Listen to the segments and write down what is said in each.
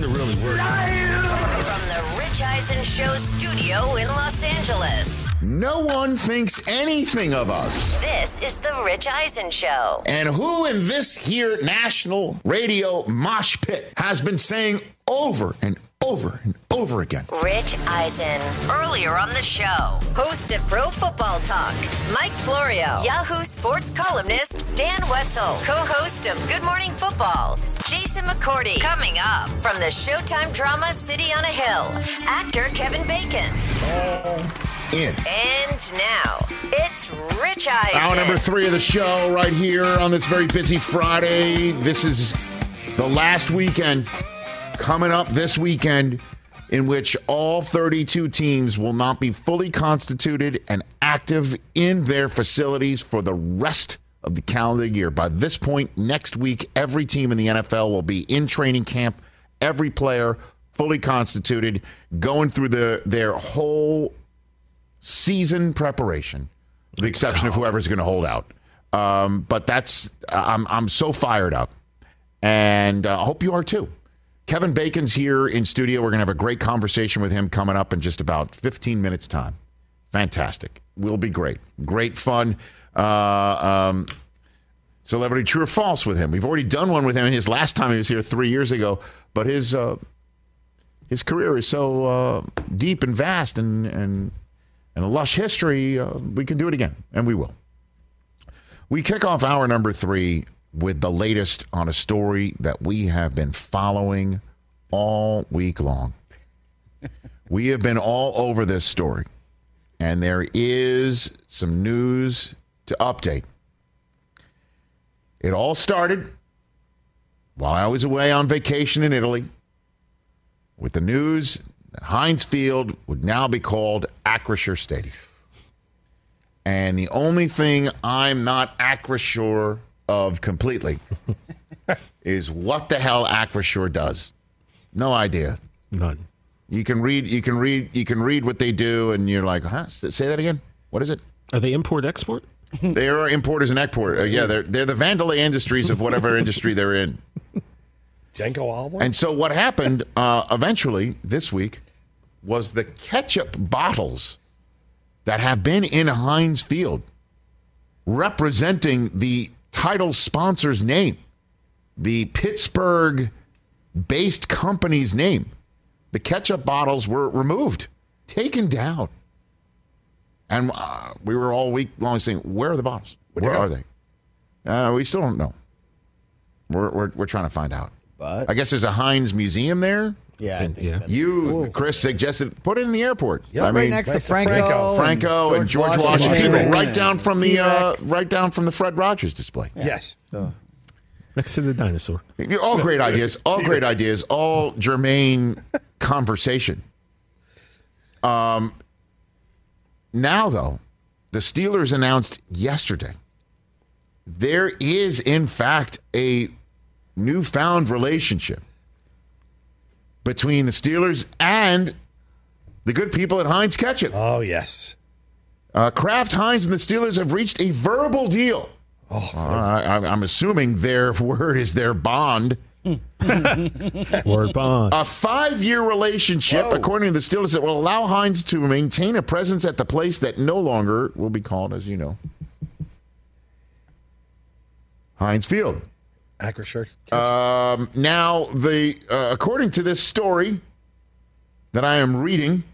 starting to really work. From the Rich Eisen Show studio in Los Angeles, No one thinks anything of us. this is the Rich Eisen Show. And who in this here national radio mosh pit has been saying over and over and over again? Rich Eisen. Earlier on the show, host of Pro Football Talk, Mike Florio, Yahoo Sports columnist Dan Wetzel, co-host of Good Morning Football, Jason McCourty. Coming up from the Showtime drama City on a Hill, actor Kevin Bacon. Uh, in. And now it's Rich Eisen. Hour number three of the show right here on this very busy Friday. This is the last weekend coming up this weekend in which all 32 teams will not be fully constituted and active in their facilities for the rest of the calendar year. By this point next week, every team in the NFL will be in training camp, every player fully constituted, going through the their whole season preparation, with the exception of whoever's going to hold out. Um, but that's I'm I'm so fired up, and uh, I hope you are too. Kevin Bacon's here in studio. We're going to have a great conversation with him coming up in just about 15 minutes time. Fantastic. Will be great. Great fun. Uh, um, celebrity true or false with him. We've already done one with him. His last time he was here three years ago, but his uh, his career is so uh, deep and vast and and and a lush history. Uh, we can do it again, and we will. We kick off hour number three with the latest on a story that we have been following all week long. we have been all over this story, and there is some news to update. It all started while I was away on vacation in Italy with the news that Heinz Field would now be called Acrisure Stadium. And the only thing I'm not Acrisure of completely is what the hell Acrisure does. No idea. None. You can read you can read you can read what they do and you're like, huh? Say that again. What is it? Are they import export? they are importers and exporters. Uh, yeah, they're they're the Vandelay Industries of whatever industry they're in. Jenko Alva? And so what happened uh, eventually this week was the ketchup bottles that have been in Heinz Field representing the title sponsor's name, the Pittsburgh based company's name. The ketchup bottles were removed, taken down. And uh, we were all week long saying, Where are the bottles? Where are they? Uh, we still don't know. We're, we're, we're trying to find out. But I guess there's a Heinz museum there. Yeah, I And- yeah. that's- You, Chris, suggested put it in the airport. Yep. I right mean, next to next to Franco, Franco. Franco and George Washington, T-Rex. right down from the uh, right down from the Fred Rogers display. yes. So Next to the dinosaur. All great ideas. All great ideas. All germane conversation. Um. Now, though, the Steelers announced yesterday there is, in fact, a newfound relationship between the Steelers and the good people at Heinz Ketchup. Oh, yes. Uh, Kraft Heinz and the Steelers have reached a verbal deal. Oh, I, I'm assuming their word is their bond. Word bond. A five year relationship, according to the Steelers, that will allow Heinz to maintain a presence at the place that no longer will be called, as you know, Heinz Field. Acrisure. Um, now, the uh, according to this story that I am reading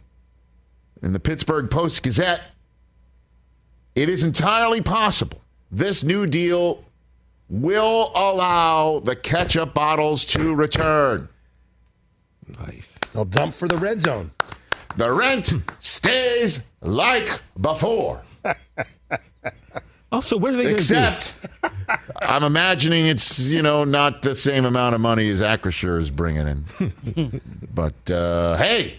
in the Pittsburgh Post Gazette, it is entirely possible this new deal will allow the ketchup bottles to return. Nice. They'll dump for the red zone. The rent stays like before, Also, where are they going to do? except I'm imagining it's you know not the same amount of money as Acrisure is bringing in. but uh, hey,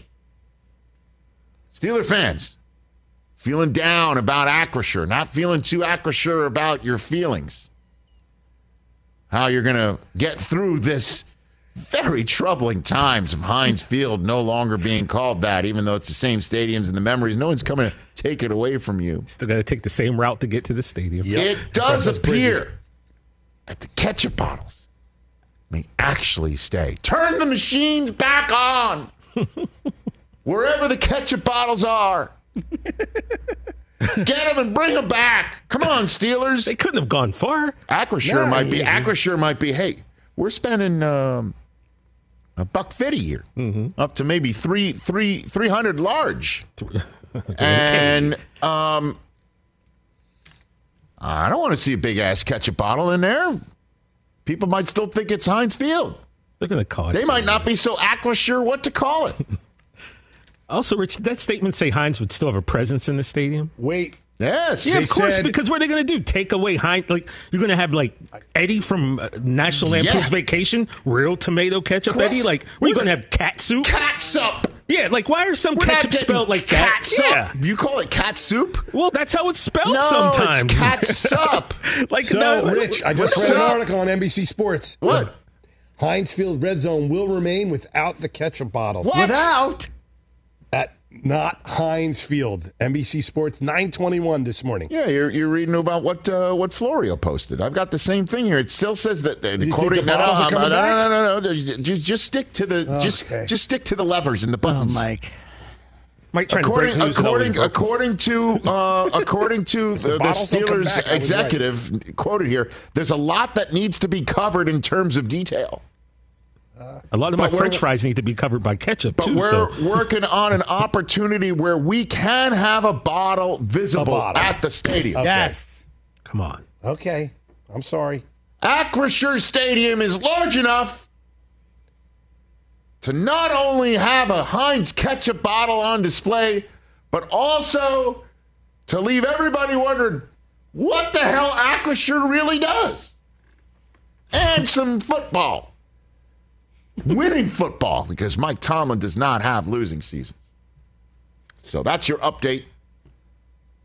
Steeler fans, feeling down about Acrisure, not feeling too Acrisure about your feelings. How you're going to get through this very troubling times of Heinz Field no longer being called that, even though it's the same stadiums and the memories. No one's coming to take it away from you. Still got to take the same route to get to the stadium. Yep. It does Across those bridges. appear that the ketchup bottles may actually stay. Turn the machines back on. Wherever the ketchup bottles are. Get them and bring them back. Come on, Steelers. They couldn't have gone far. Acrisure No, might be. Acrisure might be. Hey, we're spending um, a buck fifty here, up to maybe three, three, three hundred large, and um, I don't want to see a big ass ketchup bottle in there. People might still think it's Heinz Field. Look at the card. They might not be so acrisure what to call it. Also, Rich, did that statement say Heinz would still have a presence in the stadium? Wait. Yes. Yeah, of course. said- because what are they going to do? Take away Heinz? Like you're going to have like Eddie from uh, National Lampoon's Yeah. Vacation, real tomato ketchup Correct. Eddie. Like, were you going to have cat soup? Catsup. Yeah, like why are some We're ketchup spelled like that? catsup. Yeah. You call it cat soup? Well, that's how it's spelled No, sometimes. it's catsup. like So, no, Rich, I just What's read an article on NBC Sports. what? Heinz Field Red Zone will remain without the ketchup bottle. What? Without. At not Heinz Field. NBC Sports 921 this morning. Yeah, you're, you're reading about what uh, what Florio posted. I've got the same thing here. It still says that the think quoting. the No, no, no, no, no, no, no, no. Just, just stick to the just Okay. just stick to the levers and the Oh, buttons. Mike. Mike trying to break According, news. according, according to uh, according to the, the bottles Steelers back, I was right. executive quoted here, there's a lot that needs to be covered in terms of detail. A lot of my but we're- French fries need to be covered by ketchup But too. we're so working on an opportunity where we can have a bottle visible A bottle. at the stadium. Yes. come on. Okay. I'm sorry. Acrisure Stadium is large enough to not only have a Heinz ketchup bottle on display, but also to leave everybody wondering what the hell Acrisure really does. And some football. Winning football, because Mike Tomlin does not have losing seasons. So that's your update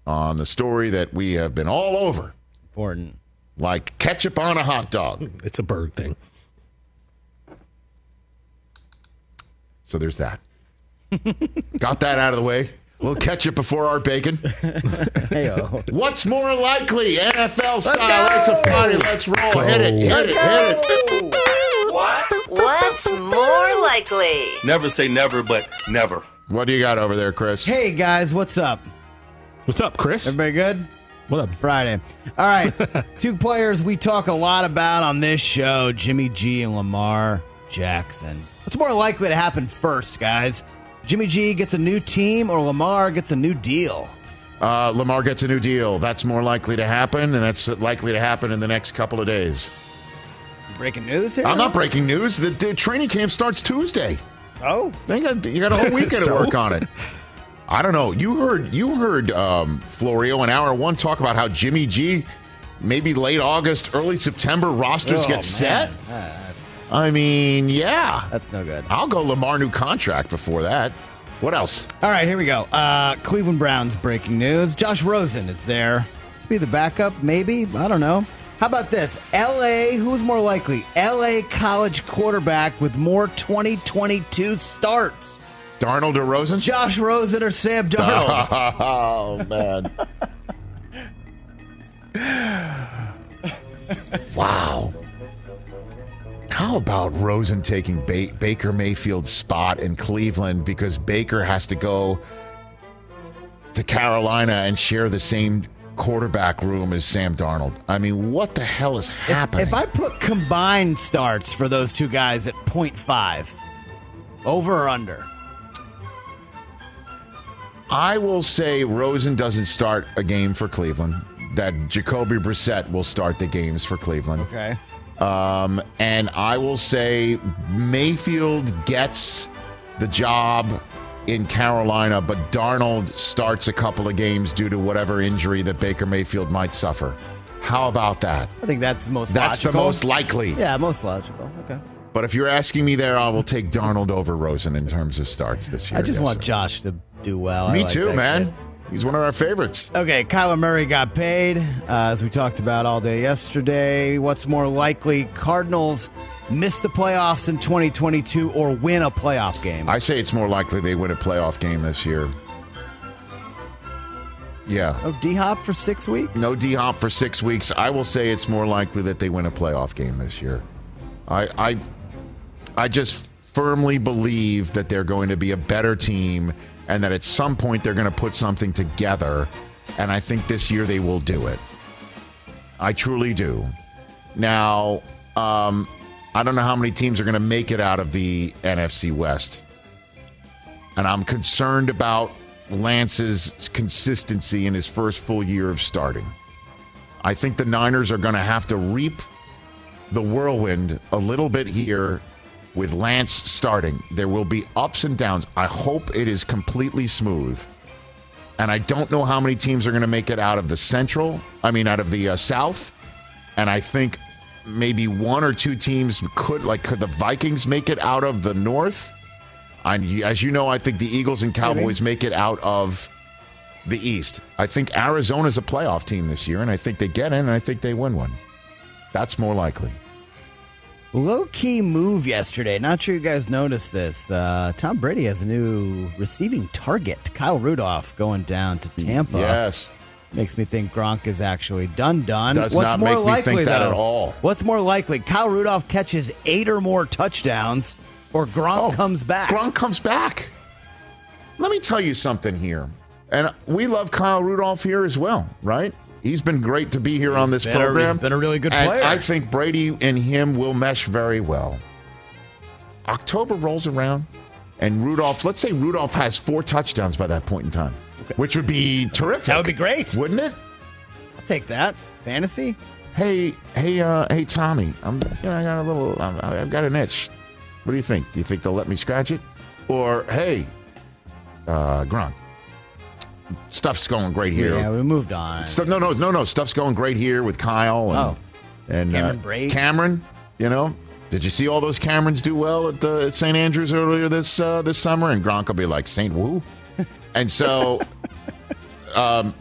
on the story that we have been all over Important. like ketchup on a hot dog. It's a bird thing. So there's that. Got that out of the way. A little ketchup before our bacon. What's more likely? NFL style. It's a Friday. Let's roll. Hit it. Hit it. Hit it. What's more likely? Never say never, but never. What do you got over there, Chris? hey, guys, what's up? What's up, Chris? Everybody good? What up? Friday. All right. Two players we talk a lot about on this show Jimmy G and Lamar Jackson. What's more likely to happen first, guys? Jimmy G gets a new team or Lamar gets a new deal? Uh, Lamar gets a new deal. That's more likely to happen, and that's likely to happen in the next couple of days. Breaking news here? I'm not breaking news. The, the training camp starts Tuesday. Oh. They got, you got a whole weekend to work on it. I don't know. You heard you heard um, Florio in hour one talk about how Jimmy G, maybe late August, early September rosters Oh, get man. set. I mean, yeah, That's no good. I'll go Lamar new contract before that. What else? All right, here we go. Uh, Cleveland Browns breaking news. Josh Rosen is there to be the backup, maybe. I don't know. How about this? LA, who's more likely? LA college quarterback with more 2022 starts. Darnold or Rosen? Josh Rosen or Sam Darnold? Oh man! wow. How about Rosen taking ba- Baker Mayfield's spot in Cleveland because Baker has to go to Carolina and share the same quarterback room is Sam Darnold? I mean, what the hell is happening? if I put combined starts for those two guys at 0.5, over or under? I will say Rosen doesn't start a game for Cleveland. That Jacoby Brissett will start the games for Cleveland. Okay. Um, and I will say Mayfield gets the job in Carolina, but Darnold starts a couple of games due to whatever injury that Baker Mayfield might suffer. How about that? I think that's most That's logical. the most likely. Yeah, most logical. Okay. But if you're asking me there, I will take Darnold over Rosen in terms of starts this year. I just Yes, want sir. Josh to do well. Me like too, man. kid. He's one of our favorites. Okay, Kyler Murray got paid, uh, as we talked about all day yesterday. What's more likely, Cardinals miss the playoffs in 2022 or win a playoff game? I say it's more likely they win a playoff game this year. Yeah. oh, D Hop for six weeks? No D Hop for six weeks. I will say it's more likely that they win a playoff game this year. I, I, I just firmly believe that they're going to be a better team and that at some point they're going to put something together. And I think this year they will do it. I truly do. Now, um, I don't know how many teams are going to make it out of the NFC West. And I'm concerned about Lance's consistency in his first full year of starting. I think the Niners are going to have to reap the whirlwind a little bit here with Lance starting. There will be ups and downs. I hope it is completely smooth. And I don't know how many teams are going to make it out of the Central, I mean, out of the uh, South. And I think maybe one or two teams could, like, could the Vikings make it out of the North? And as you know, I think the Eagles and Cowboys make it out of the East. I think Arizona's a playoff team this year, and I think they get in, and I think they win one. That's more likely. Low key move yesterday. Not sure you guys noticed this. Uh, Tom Brady has a new receiving target. Kyle Rudolph going down to Tampa. Yes. Makes me think Gronk is actually done done. Does What's not more make me likely think that though? at all. What's more likely? Kyle Rudolph catches eight or more touchdowns, or Gronk comes back. Oh, Gronk comes back. Let me tell you something here. And we love Kyle Rudolph here as well, right? He's been great to be here on this been a- program. he's been a really good player. I think Brady and him will mesh very well. October rolls around, and Rudolph, let's say Rudolph has four touchdowns by that point in time, which would be terrific. That would be great. Wouldn't it? I'll take that fantasy. Hey, hey, uh, hey, Tommy. I'm, you know, I got a little, I'm, I've got an itch. What do you think? Do you think they'll let me scratch it? Or hey, uh, Gronk, stuff's going great here. Yeah, we moved on. Stuff, no, no, no, no. Stuff's going great here with Kyle and Oh. and Cameron uh, Brate. Cameron. You know, did you see all those Camerons do well at the at St. Andrews earlier this uh, this summer? And Gronk will be like Saint Woo, and so, um,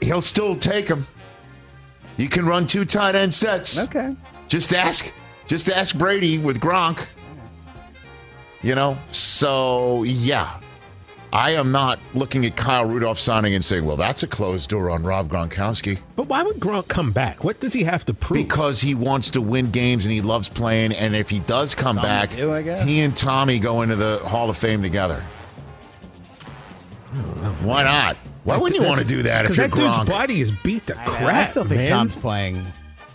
he'll still take him. You can run two tight end sets. Okay. Just ask, just ask Brady with Gronk. You know, so yeah, I am not looking at Kyle Rudolph signing and saying, "Well, that's a closed door on Rob Gronkowski," But why would Gronk come back? What does he have to prove? because he wants to win games and he loves playing. And if he does come Something back, do, I guess. he and Tommy go into the Hall of Fame together. Why not? Why wouldn't you want to do that if Because you're that dude's body is beat to I, crap. I still think man. Tom's playing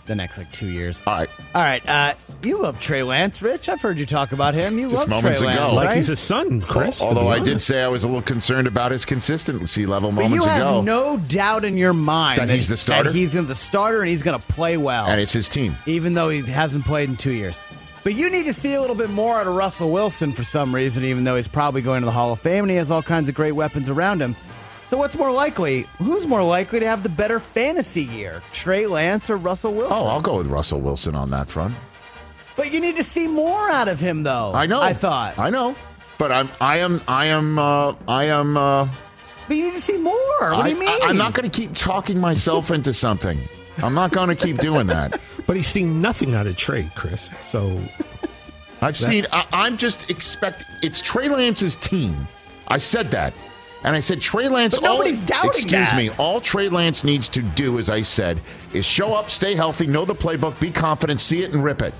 the next like two years. All right, All right, uh, you love Trey Lance, Rich. I've heard you talk about him. You Just love Trey moments ago. Lance, like right? he's a son, Chris. to although be I did honest. say I was a little concerned about his consistency level but moments you have ago, no doubt in your mind That he's the starter? That he's gonna- the starter and he's going to play well, and it's his team. even though he hasn't played in two years. But you need to see a little bit more out of Russell Wilson for some reason, even though he's probably going to the Hall of Fame and he has all kinds of great weapons around him. So what's more likely? Who's more likely to have the better fantasy year, Trey Lance or Russell Wilson? Oh, I'll go with Russell Wilson on that front. But you need to see more out of him, though. I know. I thought. I know. But I'm. I am. I am. Uh, I am. Uh, But you need to see more. What do you mean? I, am not going to keep talking myself into something. I'm not going to keep doing that. But he's seen nothing out of Trey, Chris. So I've seen. I, I'm just expect. It's Trey Lance's team. I said that, and I said Trey Lance. But nobody's all, doubting Excuse that. me. All Trey Lance needs to do, as I said, is show up, stay healthy, know the playbook, be confident, see it, and rip it.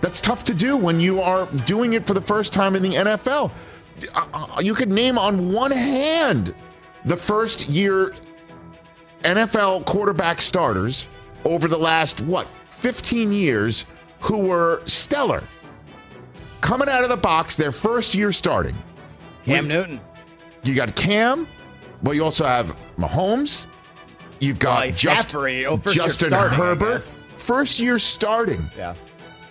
That's tough to do when you are doing it for the first time in the NFL. Uh, uh, You could name on one hand the first year NFL quarterback starters over the last, what, 15 years who were stellar. Coming out of the box, their first year starting. Cam Newton. You got Cam. but you also have Mahomes. You've got Well, Just-. Oh, Justin starting, Herbert. First year starting. Yeah.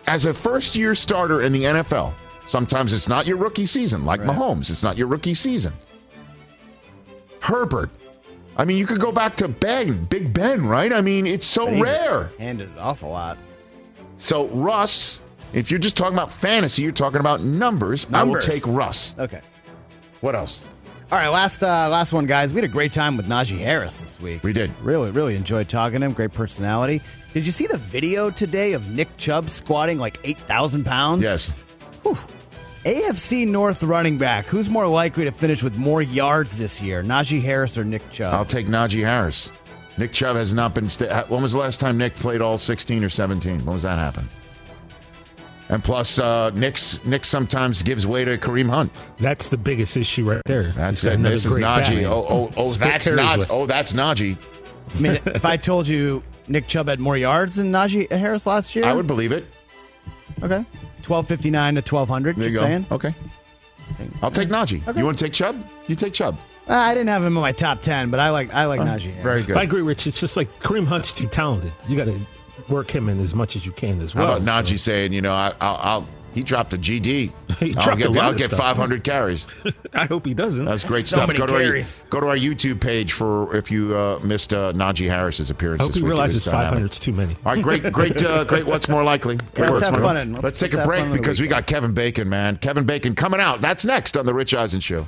As a first year starter in the NFL, sometimes it's not your rookie season, like Mahomes. It's not your rookie season. Herbert. I mean, you could go back to Ben, Big Ben, right? I mean, it's so rare. Handed it off a lot. So, Russ, if you're just talking about fantasy, you're talking about numbers. Numbers. I will take Russ. Okay. What else? All right, last uh, last one, guys. We had a great time with Najee Harris this week. We did. Really, really enjoyed talking to him. Great personality. Did you see the video today of Nick Chubb squatting like 8,000 pounds? Yes. AFC North running back. Who's more likely to finish with more yards this year, Najee Harris or Nick Chubb? I'll take Najee Harris. Nick Chubb has not been. St- when was the last time Nick played all 16 or 17? When was that happen? And plus, uh, Nick's Nick sometimes gives way to Kareem Hunt. That's the biggest issue right there. That's it. another This is great Najee. Oh, oh, oh, that's carries not. with- Oh, that's Najee. I mean, if I told you Nick Chubb had more yards than Najee Harris last year, I would believe it. Okay, twelve fifty nine to twelve hundred. There Just you go. saying. Okay. I'll take Najee. You want to take Chubb? You take Chubb. Uh, I didn't have him in my top ten, but I like I like Najee. Harris. Very good. I agree, Rich. It's just like Kareem Hunt's too talented. You got to work him in as much as you can as well. How well. about Najee so- saying, you know, I, I'll, I'll he dropped a GD. He I'll dropped get, a lot I'll of get stuff. 500 carries. I hope he doesn't. That's great So stuff. many Go to, our, go to our YouTube page for if you uh, missed uh, Najee Harris's appearance. I hope this he week. It realizes 500 is too many. All right, great, great, uh, great. What's more likely? Great let's have fun and- Let's, let's- take let's a break fun on the because we got Kevin Bacon, man. Kevin Bacon coming out. That's next on the Rich Eisen Show.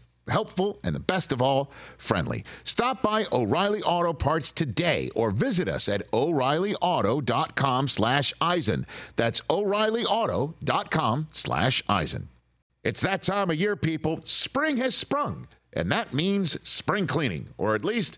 helpful, and the best of all, friendly. Stop by O'Reilly Auto Parts today or visit us at o'reillyauto.com slash Eisen. That's o'reillyauto.com slash Eisen. It's that time of year, people. Spring has sprung, and that means spring cleaning, or at least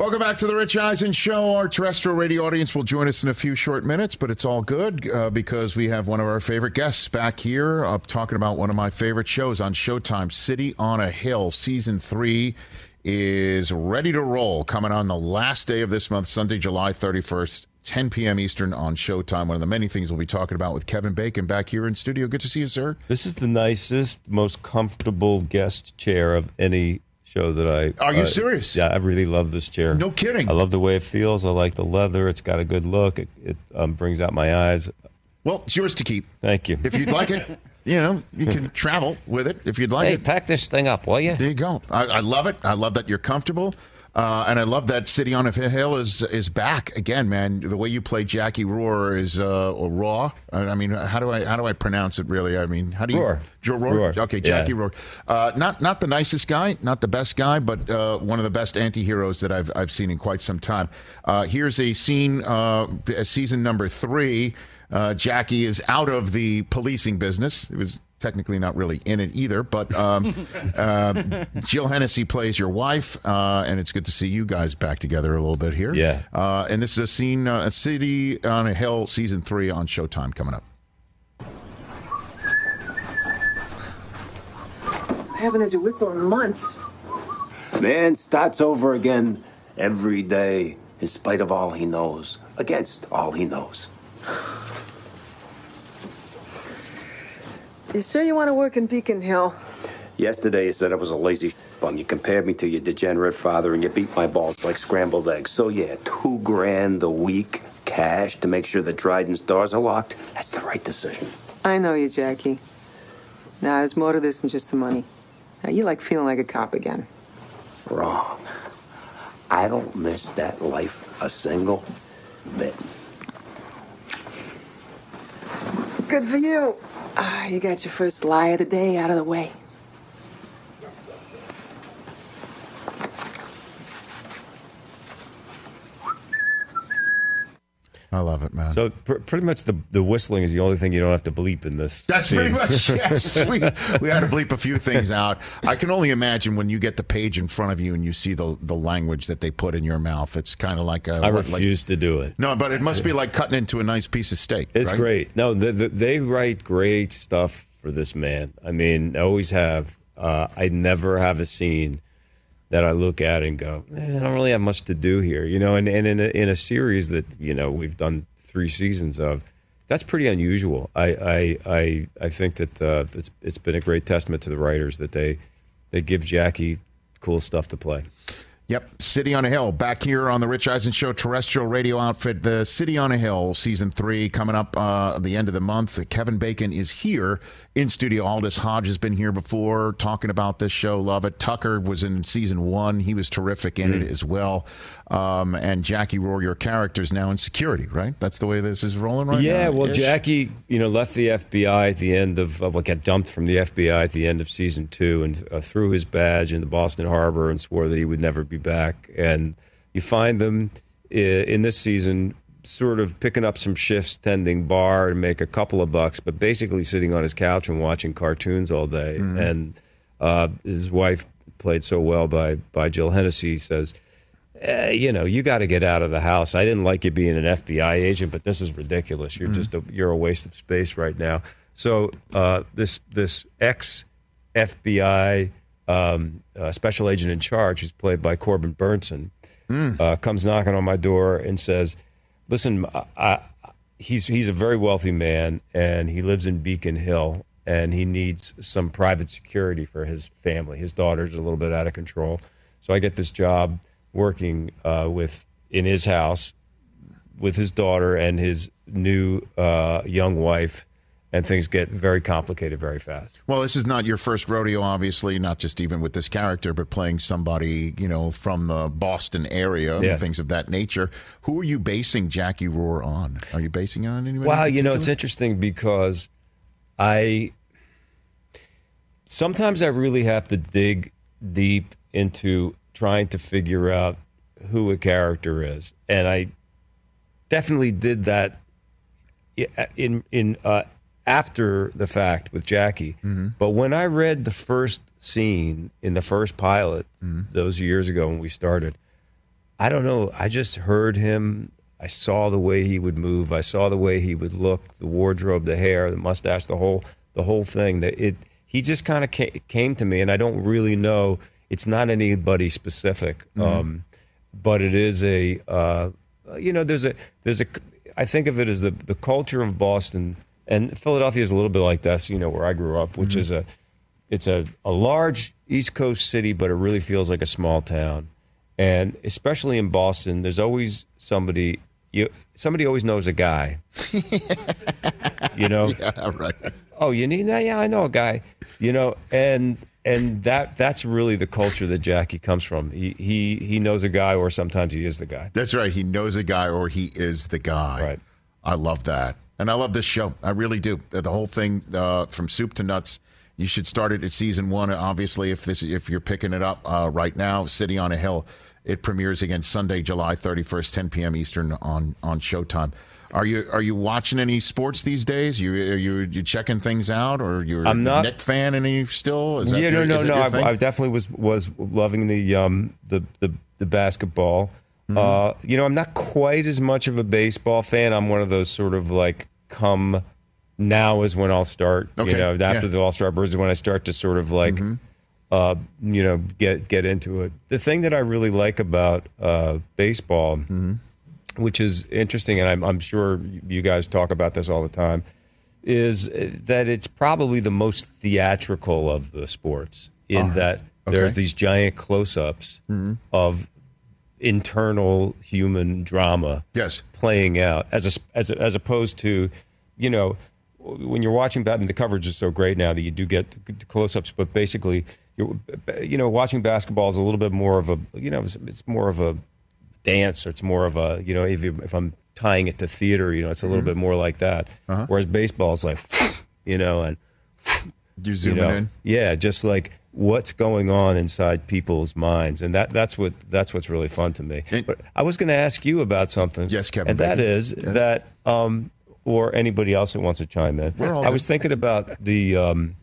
Welcome back to the Rich Eisen Show. Our terrestrial radio audience will join us in a few short minutes, but it's all good uh, because we have one of our favorite guests back here uh, talking about one of my favorite shows on Showtime, City on a Hill. Season three is ready to roll, coming on the last day of this month, Sunday, July 31st. 10 p.m. Eastern on Showtime. One of the many things we'll be talking about with Kevin Bacon back here in studio. Good to see you, sir. This is the nicest, most comfortable guest chair of any show that I. Are you uh, serious? Yeah, I really love this chair. No kidding. I love the way it feels. I like the leather. It's got a good look. It, it um, brings out my eyes. Well, it's yours to keep. Thank you. If you'd like it, you know, you can travel with it if you'd like Hey, it. pack this thing up, will you? There you go. I, I love it. I love that you're comfortable. Uh, and I love that City on a Hill is is back again, man. The way you play Jackie Rohr is uh, or Raw. I mean, how do I how do I pronounce it? Really, I mean, how do you Rohr. Joe Rohr? Rohr. Okay, Jackie Yeah. Rohr. Uh, not not the nicest guy, not the best guy, but uh, one of the best anti-heroes that I've I've seen in quite some time. Uh, here's a scene, uh, season number three. Uh, Jackie is out of the policing business. It was technically not really in it either, but um, uh, Jill Hennessy plays your wife, uh, and it's good to see you guys back together a little bit here. Yeah. Uh, and this is a scene, uh, a city on a hill, season three on Showtime coming up. I haven't had to whistle in months. Man starts over again every day, in spite of all he knows, against all he knows. You sure you want to work in Beacon Hill? Yesterday you said I was a lazy. bum. You compared me to your degenerate father and you beat my balls like scrambled eggs. So, yeah, two grand a week cash to make sure the Dryden's doors are locked. That's the right decision. I know you, Jackie. Now, there's more to this than just the money. Now, you like feeling like a cop again. Wrong. I don't miss that life a single bit. Good for you. Ah, you got your first lie of the day out of the way. I love it, man. So pr- pretty much the the whistling is the only thing you don't have to bleep in this. That's scene. pretty much yes. We, we had to bleep a few things out. I can only imagine when you get the page in front of you and you see the the language that they put in your mouth. It's kind of like a. I what, like- refuse to do it. no, but it must be like cutting into a nice piece of steak. It's right? great. No, the, the, they write great stuff for this man. I mean, I always have. Uh, I never have a scene that I look at and go, eh, I don't really have much to do here, you know. And, and in a, in a series that you know we've done three seasons of, that's pretty unusual. I I I, I think that uh, it's it's been a great testament to the writers that they they give Jackie cool stuff to play. Yep, City on a Hill. Back here on the Rich Eisen Show terrestrial radio outfit, the City on a Hill season three coming up uh, at the end of the month. Kevin Bacon is here in studio. Aldis Hodge has been here before talking about this show. Love it. Tucker was in season one. He was terrific in it as well. Um, and Jackie Rohr, your character, is now in security, right? That's the way this is rolling right now. yeah, well. Jackie, you know, left the FBI at the end of, uh, well, got dumped from the FBI at the end of season two and uh, threw his badge in the Boston Harbor and swore that he would never be back. And you find them in this season sort of picking up some shifts, tending bar and make a couple of bucks, but basically sitting on his couch and watching cartoons all day. And uh, his wife, played so well by, by Jill Hennessy, says, eh, you know, you got to get out of the house. I didn't like you being an FBI agent, but this is ridiculous. You're just a, you're a waste of space right now. So uh, this this ex FBI um, uh, special agent in charge, who's played by Corbin Bernsen, uh, comes knocking on my door and says, "Listen, I, I, he's he's a very wealthy man, and he lives in Beacon Hill." And he needs some private security for his family. His daughter's a little bit out of control. So I get this job working uh, with in his house with his daughter and his new uh, young wife, and things get very complicated very fast. Well, this is not your first rodeo, obviously, not just even with this character, but playing somebody, you know, from the Boston area Yeah. and things of that nature. Who are you basing Jackie Rohr on? Are you basing it on anybody? Wow, you know, it's interesting because I sometimes I really have to dig deep into trying to figure out who a character is, and I definitely did that in in uh, after the fact with Jackie. But when I read the first scene in the first pilot those years ago when we started, I don't know. I just heard him. I saw the way he would move. I saw the way he would look, the wardrobe, the hair, the mustache, the whole the whole thing. That it he just kind of came to me, and I don't really know. It's not anybody specific, um, but it is a uh, you know there's a there's a I think of it as the the culture of Boston and Philadelphia is a little bit like this. You know where I grew up, which is a it's a, a large East Coast city, but it really feels like a small town. And especially in Boston, there's always somebody you somebody always knows a guy. you know, Yeah, right. oh, you need that? Yeah, I know a guy. You know, and and that that's really the culture that Jackie comes from. He he he knows a guy, or sometimes he is the guy. That's right. He knows a guy or he is the guy. Right. I love that. And I love this show. I really do. The whole thing uh, from soup to nuts. You should start it at season one. Obviously, if this if you're picking it up uh, right now, City on a Hill. It premieres again Sunday, July 31st, 10 p.m. Eastern on on Showtime. Are you are you watching any sports these days? You are you you checking things out, or you're I'm not- a Knick fan any still? Is yeah, no, your- no, that no. I. I definitely was was loving the um the the, the basketball. Mm-hmm. Uh, you know, I'm not quite as much of a baseball fan. I'm one of those sort of like come now is when I'll start. Okay, You know, after yeah. Mm-hmm. the All Star Birds is when I start to sort of like. Uh, you know, get get into it. The thing that I really like about uh, baseball, Mm-hmm. Which is interesting, and I'm, I'm sure you guys talk about this all the time, is that it's probably the most theatrical of the sports in ah, that there's these giant close-ups mm-hmm. of internal human drama Yes. playing out as a, as a, as opposed to you know when you're watching badminton the coverage is so great now that you do get the close-ups but basically you're, you know watching basketball is a little bit more of a you know it's, it's more of a dance or it's more of a you know if, you, if i'm tying it to theater you know it's a little bit more like that whereas baseball is like you know and You're you know, in. yeah, just like what's going on inside people's minds, and that that's what that's what's really fun to me. And- but I was going to ask you about something. Yes, Kevin and that is that, um, or anybody else that wants to chime in. I was thinking about the. Um,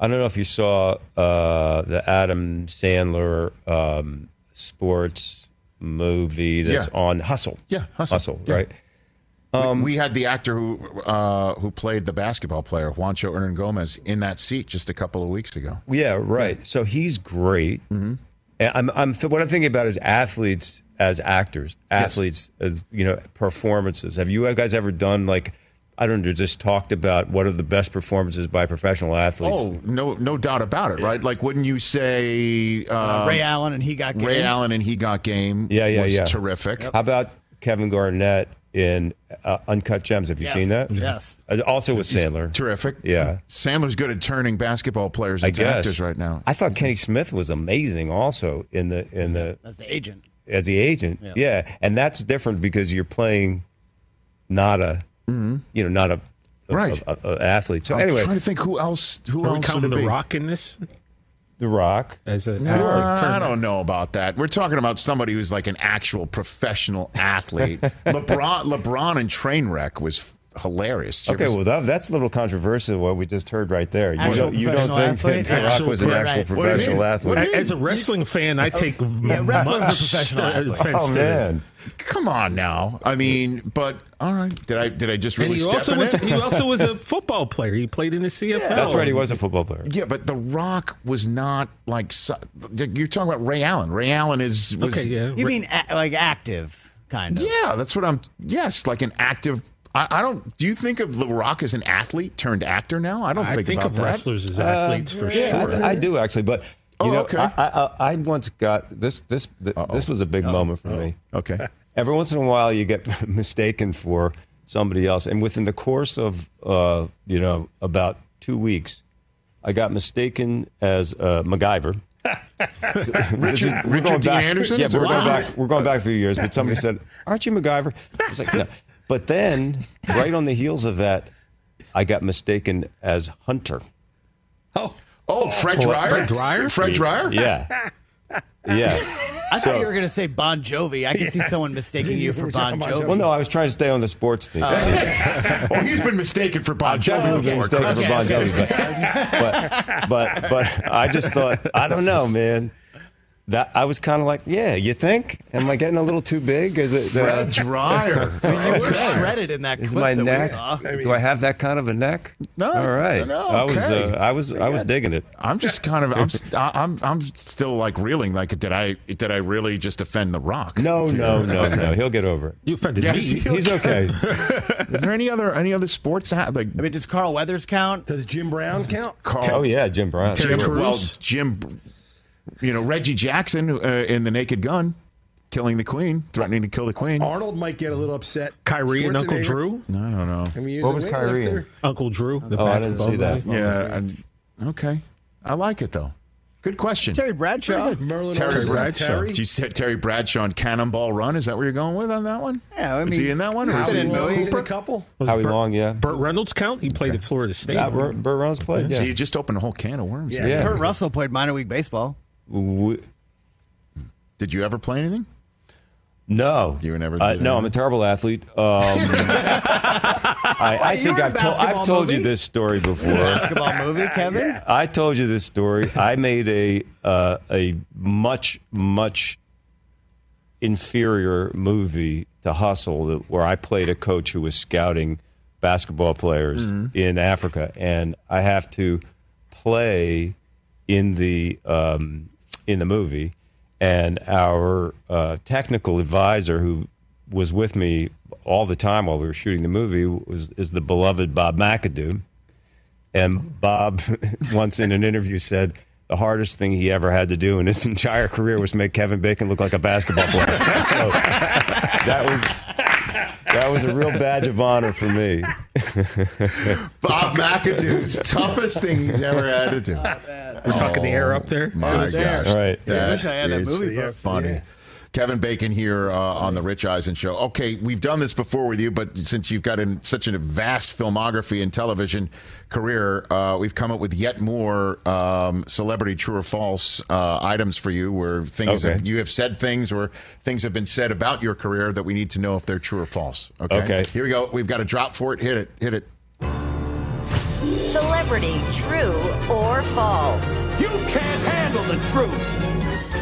I don't know if you saw uh, the Adam Sandler um, sports movie that's Yeah. on Hustle. Yeah, Hustle. Yeah. right? We- we had the actor who uh, who played the basketball player Juancho Hernangomez in that seat just a couple of weeks ago. Yeah, right. So he's great. Mm-hmm. And I'm, I'm what I'm thinking about is athletes as actors, athletes as you know performances. Have you guys ever done like I don't know, just talked about what are the best performances by professional athletes? Oh, no, no doubt about it, right? Like, wouldn't you say Uh, um, Ray Allen and he got game. Ray Allen and he got game? yeah, yeah, was yeah. terrific. How about Kevin Garnett in uh, Uncut Gems? Have you Yes, seen that? yes. Uh, Also with Sandler. Terrific. Yeah. Sandler's good at turning basketball players I into guess actors right now. I thought Kenny Smith was amazing also in the in the That's the agent. as the agent. Yeah. Yeah. and that's different because you're playing not a you know not a, a- Mm-hmm. Right. a- a- a athlete. So I'm anyway, trying to think who else. Who Are we else counting would The be? Rock in this? The Rock. As a, Uh, I don't know about that. We're talking about somebody who's like an actual professional athlete. LeBron, LeBron and Trainwreck was hilarious. You Okay, ever- well that, that's a little controversial what we just heard right there. You Actual don't, you don't think athlete? that The Rock was an actual right. What do you professional athlete? What do you As a wrestling fan, I oh, take Yeah, wrestlers are much professional athletes. offense Oh to man, come on now. I mean, but all right. Did I did I just And really he step also in was it? he also was a football player. He played in the CFL. that's right. He was a football player. Yeah, but The Rock was not like you're talking about Ray Allen. Ray Allen is was, Okay, yeah. You mean a- like active, kind of? Yeah, that's what I'm. Yes, like an active. I, I don't. Do you think of The Rock as an athlete turned actor now? I don't I think, think about of that. wrestlers as athletes for Uh, Yeah, sure. I, I do actually, but you Oh, know, okay. I, I, I once got this. This this was a big moment for me. Okay. Every once in a while, you get mistaken for somebody else, and within the course of uh, you know about two weeks, I got mistaken as uh, MacGyver. Richard, We're Richard going Dean back- Anderson. Yeah, Is we're that- going back. We're going back a few years. But somebody said, "Aren't you MacGyver?" I was like, "No." But then, right on the heels of that, I got mistaken as Hunter. oh, Oh, Fred Dryer. Fred Dryer? Fred Dryer. Yeah, yeah. I thought you were going to say Bon Jovi. I can see someone mistaking you for Bon Jovi. Well, no, I was trying to stay on the sports theme. Oh, he's been mistaken for Bon Definitely Jovi been before. mistaken Chris. for Bon Jovi, but, but but but I just thought I don't know, man. That I was kind of like, yeah, you think? Am I getting a little too big? Is it? Uh, Fred Dryer. you were shredded in that is clip my that we neck? saw. Do I have that kind of a neck? No, All right. no, okay. I was uh, I was I was digging it. I'm just kind of. I'm. st- I'm. I'm still like reeling. Like, did I? Did I really just offend The Rock? No, no, no, no. He'll get over it. you offended Yeah, me. he- He's okay. Is there any other any other sports that- like I mean, does Carl Weathers count? Does Jim Brown count? Carl? Oh yeah, Jim Brown. Terry Jim, Crews? well, Jim, you know Reggie Jackson uh, in the Naked Gun, killing the Queen, threatening to kill the Queen. Arnold might get a little upset. Kyrie and Uncle Schwarzenegger, I don't know. I mean, he What was Kyrie in? Uncle Drew. The Oh, I didn't see that. Yeah. and- okay. I like it though. Good question. Terry Bradshaw. Merlin Terry Olsen, Bradshaw. Terry. Did you say Terry Bradshaw on Cannonball Run? Is that where you're going with on that one? Yeah, I is mean, he in that one? Or is he's he in. He's in a couple. Was Howie Burt- Long, yeah. Burt Reynolds count? He played at Florida State. Yeah, Burt, Burt Reynolds played. So Yeah. you just opened a whole can of worms. Yeah. there. Yeah. Kurt Russell played minor league baseball. W- Did you ever play anything? No, You never Uh, no. I'm a terrible athlete. Um, I, I you think I've, a told I've basketball told you this story before. Basketball movie, Kevin. I told you this story. I made a uh, a much much inferior movie to Hustle, that- where I played a coach who was scouting basketball players in Africa, and I have to play in the um, in the movie. And our uh, technical advisor, who was with me all the time while we were shooting the movie, was is the beloved Bob McAdoo. And Bob once in an interview said, the hardest thing he ever had to do in his entire career was make Kevin Bacon look like a basketball player. so that was that was a real badge of honor for me. Bob McAdoo's toughest thing he's ever had to do. We're talking the air up there. My was there. gosh. All right. I wish I had that is movie poster. Funny. Kevin Bacon here uh, on the Rich Eisen show. Okay, we've done this before with you, but since you've got an, such a vast filmography and television career, uh, we've come up with yet more um, celebrity true or false uh, items for you, where things Okay. that you have said things or things have been said about your career that we need to know if they're true or false. Okay. Okay. Here we go. We've got a drop for it. Hit it. Hit it. Celebrity true or false? You can't handle the truth.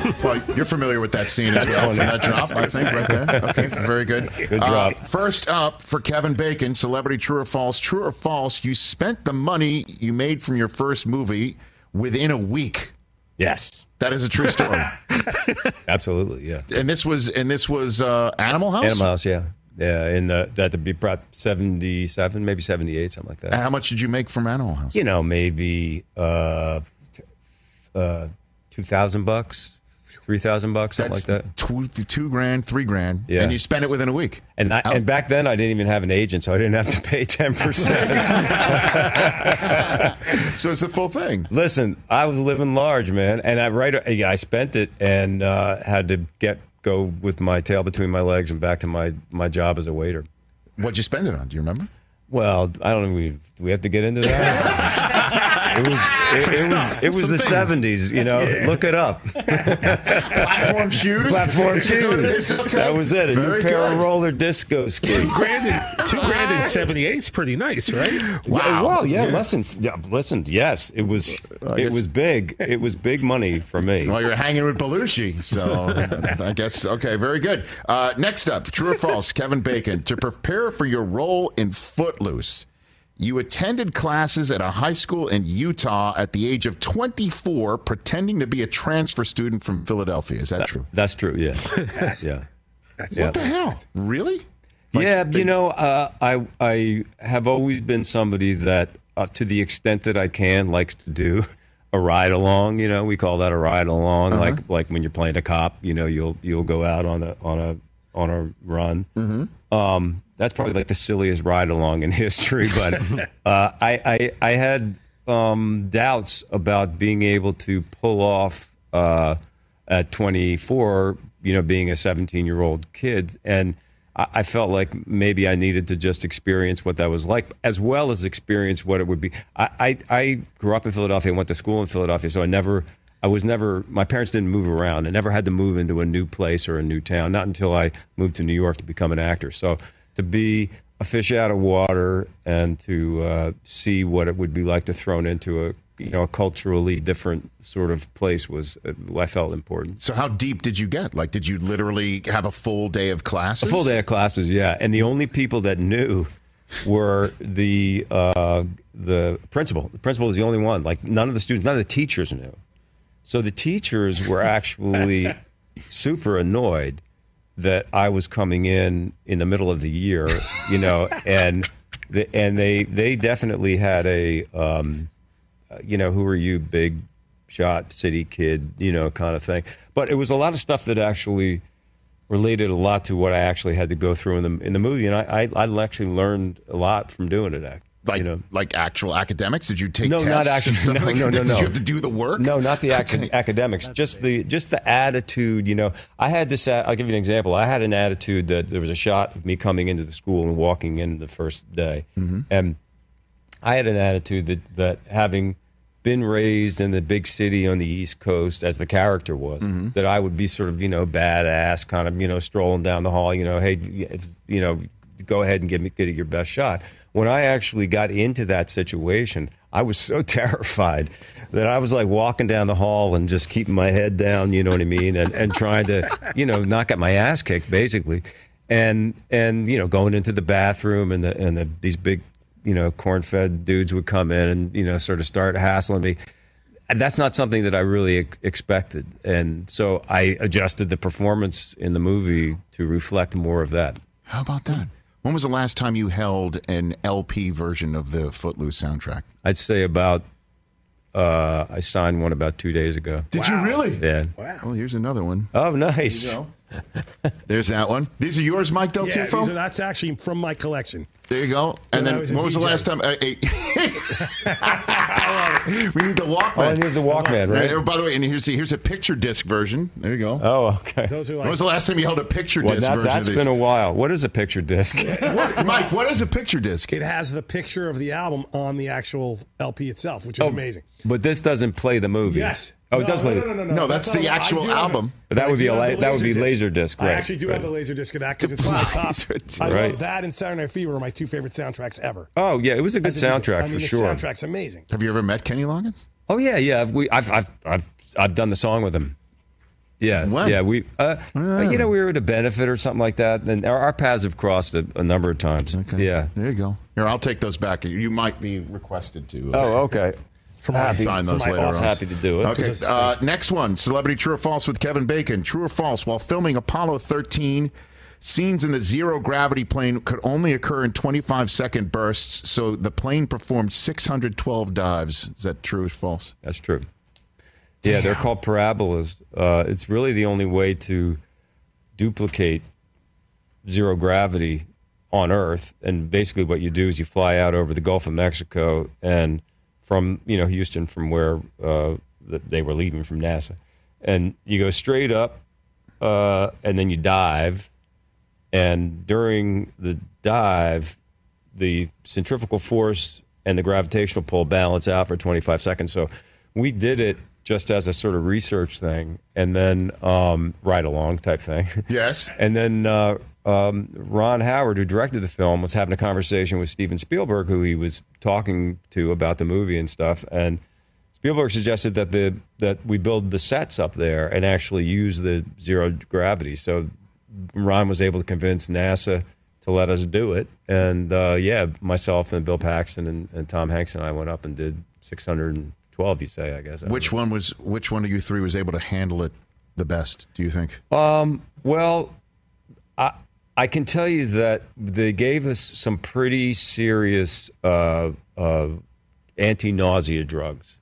Well, you're familiar with that scene as well that drop, I think, right there. Okay, very good. Good Uh, drop. first up for Kevin Bacon, celebrity true or false? True or false? You spent the money you made from your first movie within a week. Yes, That is a true story. absolutely. Yeah. and this was and this was uh, Animal House. Animal House, yeah, yeah. In the that to be brought seventy seven, maybe seventy eight, something like that. And how much did you make from Animal House? you know, maybe uh, uh, two thousand bucks, three thousand bucks, something That's like that. Two, two grand, three grand, Yeah. and you spend it within a week. And I, and back then, I didn't even have an agent, so I didn't have to pay ten percent. so it's the full thing. Listen, I was living large, man, and I right, I spent it and uh, had to get go with my tail between my legs and back to my my job as a waiter. What'd you spend it on? Do you remember? Well, I don't know. We, do we have to get into that? it was it, it was it was Some the things. seventies. You know, look it up. Platform shoes. Platform Is that what it shoes. Okay. That was it. A Very new pair good. of roller disco skis. Two grand, in, two grand in '78 is pretty nice, right? Yeah, well, yeah, Listen, yeah, listen. Yes, it was. I It guess- was big. It was big money for me. Well, you're hanging with Belushi, so I guess okay, very good. Uh, next up, true or false? Kevin Bacon. To prepare for your role in Footloose, you attended classes at a high school in Utah at the age of 24, pretending to be a transfer student from Philadelphia. Is that true? That's true. Yeah, yeah. yeah. What the hell? Really? yeah, you know, uh, I I have always been somebody that, uh, to the extent that I can, likes to do a ride along. You know, we call that a ride along. Uh-huh. Like like when you're playing a cop, you know, you'll you'll go out on a on a on a run. Mm-hmm. Um, that's probably like the silliest ride along in history. But uh, I, I I had um, doubts about being able to pull off uh, at 24. You know, being a 17 year old kid and. I I felt like maybe I needed to just experience what that was like, as well as experience what it would be. I, I, I grew up in Philadelphia, and went to school in Philadelphia, so I never, I was never, my parents didn't move around. I never had to move into a new place or a new town, not until I moved to New York to become an actor. So to be a fish out of water and to uh, see what it would be like to thrown into a, you know, a culturally different sort of place was, uh, I felt important. So how deep did you get? Like, did you literally have a full day of classes? A full day of classes, yeah. And the only people that knew were the uh, the principal. The principal was the only one. Like none of the students, none of the teachers knew. So the teachers were actually super annoyed that I was coming in in the middle of the year, you know, and the, and they they definitely had a um, you know, who are you, big shot city kid, you know, kind of thing. But it was a lot of stuff that actually related a lot to what I actually had to go through in the in the movie, and I I, I actually learned a lot from doing it. act- Like, you know. like actual academics? Did you take No, tests? not actually. No, like no, that? no, Did no. you have to do the work? No, not the ac- Okay. academics. Just the just the attitude. You know, I had this. I'll give you an example. I had an attitude that there was a shot of me coming into the school and walking in the first day, Mm-hmm. and I had an attitude that that having been raised in the big city on the East Coast as the character was, Mm-hmm. that I would be sort of you know badass, kind of you know strolling down the hall. You know, hey, you know, go ahead and give me get your best shot. When I actually got into that situation, I was so terrified that I was like walking down the hall and just keeping my head down, you know what I mean, and and trying to you know not get my ass kicked basically, and and you know going into the bathroom and the and the, these big you know corn-fed dudes would come in and you know sort of start hassling me. And that's not something that I really ex- expected, and so I adjusted the performance in the movie to reflect more of that. How about that? When was the last time you held an LP version of the Footloose soundtrack? I'd say about Uh, I signed one about two days ago. Did you really? Yeah. Wow. Well, here's another one. Oh, nice. There's that one. These are yours, Mike Del Yeah, Tufo? these are, that's actually from my collection. There you go. And When then was a when was the last time? Uh, hey. we need the Walkman. Oh, and here's the Walkman, right? Uh, by the way, and here's here's a picture disc version. There you go. Oh, okay. Those are when was the last time you held a picture Well, disc that, version that's of these? been a while. What is a picture disc? What- Mike, what is a picture disc? it has the picture of the album on the actual LP itself, which is amazing. But this doesn't play the movie. Yes. Oh, it does play. no, no, no, No, that's not the actual do have album. But that would be a la- that would be laser Laserdisc, I actually do right. have the laser disc of that because it's on the top. Laserdisc. I Right. love that and Saturday Night Fever are my two favorite soundtracks ever. Oh, yeah, it was a good As soundtrack I mean, for the sure. soundtrack's amazing. Have you ever met Kenny Loggins? Oh yeah, yeah. I've, we, I've, I've, I've, I've done the song with him. Yeah, When? yeah. We, uh, you know, we were at a benefit or something like that, and our, our paths have crossed a, a number of times. Yeah. There you go. Here, I'll take those back. You might be requested to. uh, Oh, okay. Happy, sign those for later office. on. happy to do it. Okay, uh, next one. Celebrity True or False with Kevin Bacon. True or False? While filming Apollo 13, scenes in the zero gravity plane could only occur in 25 second bursts, so the plane performed 612 dives. Is that true or false? That's true. Yeah, they're called parabolas. Uh, it's really the only way to duplicate zero gravity on Earth. And basically, what you do is you fly out over the Gulf of Mexico and from you know Houston, from where uh, they were leaving from NASA, and you go straight up, uh, and then you dive. And during the dive, the centrifugal force and the gravitational pull balance out for 25 seconds. So we did it just as a sort of research thing and then um, ride along type thing. Yes. And then uh, um, Ron Howard, who directed the film, was having a conversation with Steven Spielberg, who he was talking to about the movie and stuff. And Spielberg suggested that the that we build the sets up there and actually use the zero gravity. So Ron was able to convince NASA to let us do it. And uh, yeah, myself and Bill Paxton and, and Tom Hanks and I went up and did 612. You say, I guess. I Which one was? Which one of you three was able to handle it the best? Do you think? Um, well, I I can tell you that they gave us some pretty serious uh, uh, anti-nausea drugs,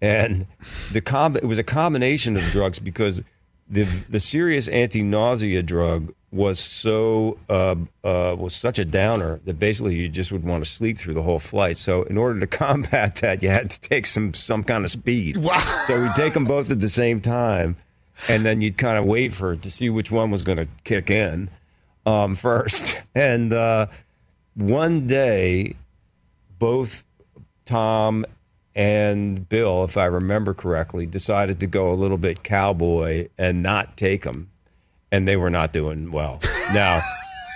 and the com- it was a combination of drugs because the the serious anti-nausea drug was so uh, uh, was such a downer that basically you just would want to sleep through the whole flight. So in order to combat that, you had to take some some kind of speed. Wow. So we take them both at the same time, and then you'd kind of wait for to see which one was going to kick in um, first. And uh, one day, both Tom and Bill, if I remember correctly, decided to go a little bit cowboy and not take them, and they were not doing well. Now.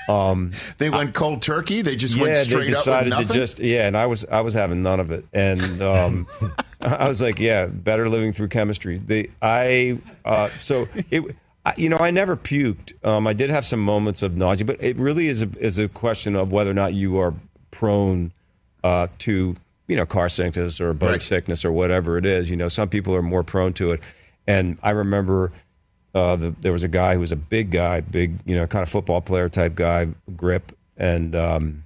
Um, They went cold turkey. They just yeah, went they straight decided up with to just yeah, and I was I was having none of it, and um, I was like, yeah, better living through chemistry. The I uh, so it. I, you know, I never puked. Um, I did have some moments of nausea, but it really is a is a question of whether or not you are prone uh, to you know car sickness or boat Right. sickness or whatever it is. You know, some people are more prone to it, and I remember uh, the, there was a guy who was a big guy, big, you know, kind of football player type guy, grip, and um,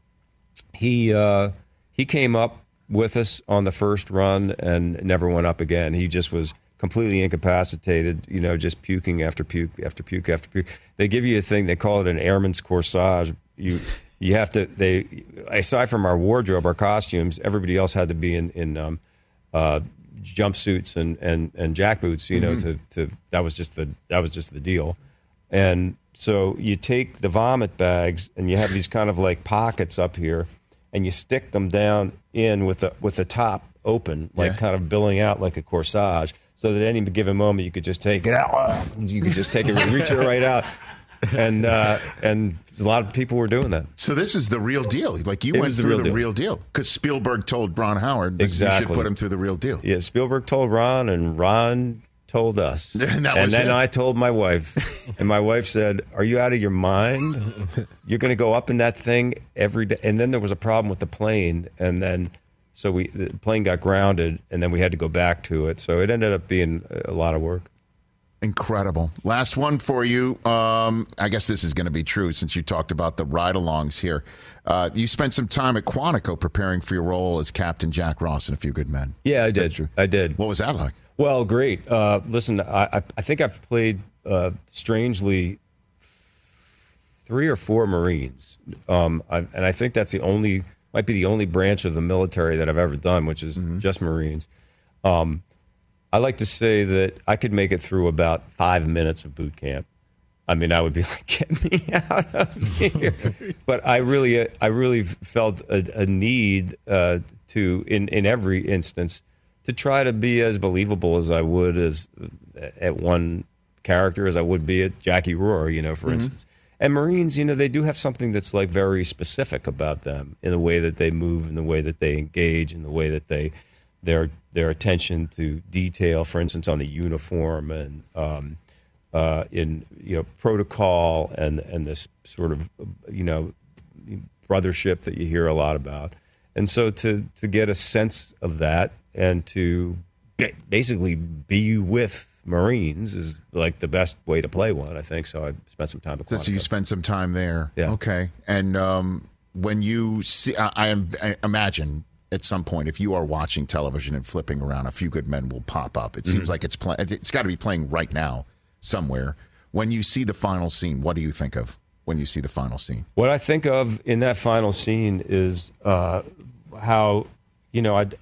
he uh, he came up with us on the first run and never went up again. He just was completely incapacitated, you know, just puking after puke after puke after puke. They give you a thing they call it an airman's corsage. You you have to they aside from our wardrobe, our costumes, everybody else had to be in in um, uh, jumpsuits and and and jack boots. You know, to to that was just the that was just the deal. And so you take the vomit bags and you have these kind of like pockets up here, and you stick them down in with the with the top open, like Yeah. kind of billing out like a corsage, so that at any given moment you could just take it out. You could just take it, reach it right out. And uh, and a lot of people were doing that. So this is the real deal. Like you It went was the through real the deal. real deal because Spielberg told Ron Howard that you should put him through the real deal. Yeah, Spielberg told Ron, and Ron told us. And and then it. I told my wife, and my wife said, "Are you out of your mind? You're going to go up in that thing every day." And then there was a problem with the plane, and then so we the plane got grounded, and then we had to go back to it. So it ended up being a lot of work. Incredible. Last one for you. Um, I guess this is going to be true since you talked about the ride alongs here. Uh, you spent some time at Quantico preparing for your role as Captain Jack Ross in A Few Good Men. Yeah, I did. I did. What was that like? Well, great. Uh, listen, I, I, I think I've played uh, strangely three or four Marines, um, I, and I think that's the only might be the only branch of the military that I've ever done, which is just Marines. Um, I like to say that I could make it through about five minutes of boot camp. I mean, I would be like, "Get me out of here!" but I really, I really felt a, a need uh, to, in in every instance, to try to be as believable as I would as at one character as I would be at Jackie Rohr, you know, for instance. And Marines, you know, they do have something that's like very specific about them in the way that they move, in the way that they engage, in the way that they their their attention to detail, for instance, on the uniform and um, uh, in you know protocol and and this sort of you know brothership that you hear a lot about. And so to to get a sense of that and to basically be with Marines is like the best way to play one, I think. So I spent some time at So you spent some time there. Yeah. Okay. And um, when you see, I, I, imagine at some point, if you are watching television and flipping around, a few good men will pop up. It Mm-hmm. seems like it's play, It's got to be playing right now somewhere. When you see the final scene, what do you think of when you see the final scene? What I think of in that final scene is uh, how, you know, I'd,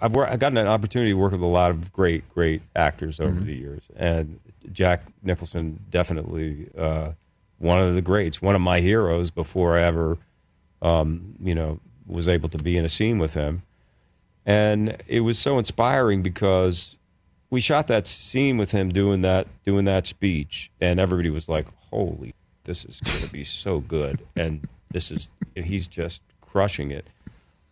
I've, wor- I've gotten an opportunity to work with a lot of great, great actors over the years. And Jack Nicholson, definitely uh, one of the greats, one of my heroes before I ever, um, you know, was able to be in a scene with him. And it was so inspiring because we shot that scene with him doing that doing that speech, and everybody was like, "Holy, this is going to be so good!" And this is he's just crushing it.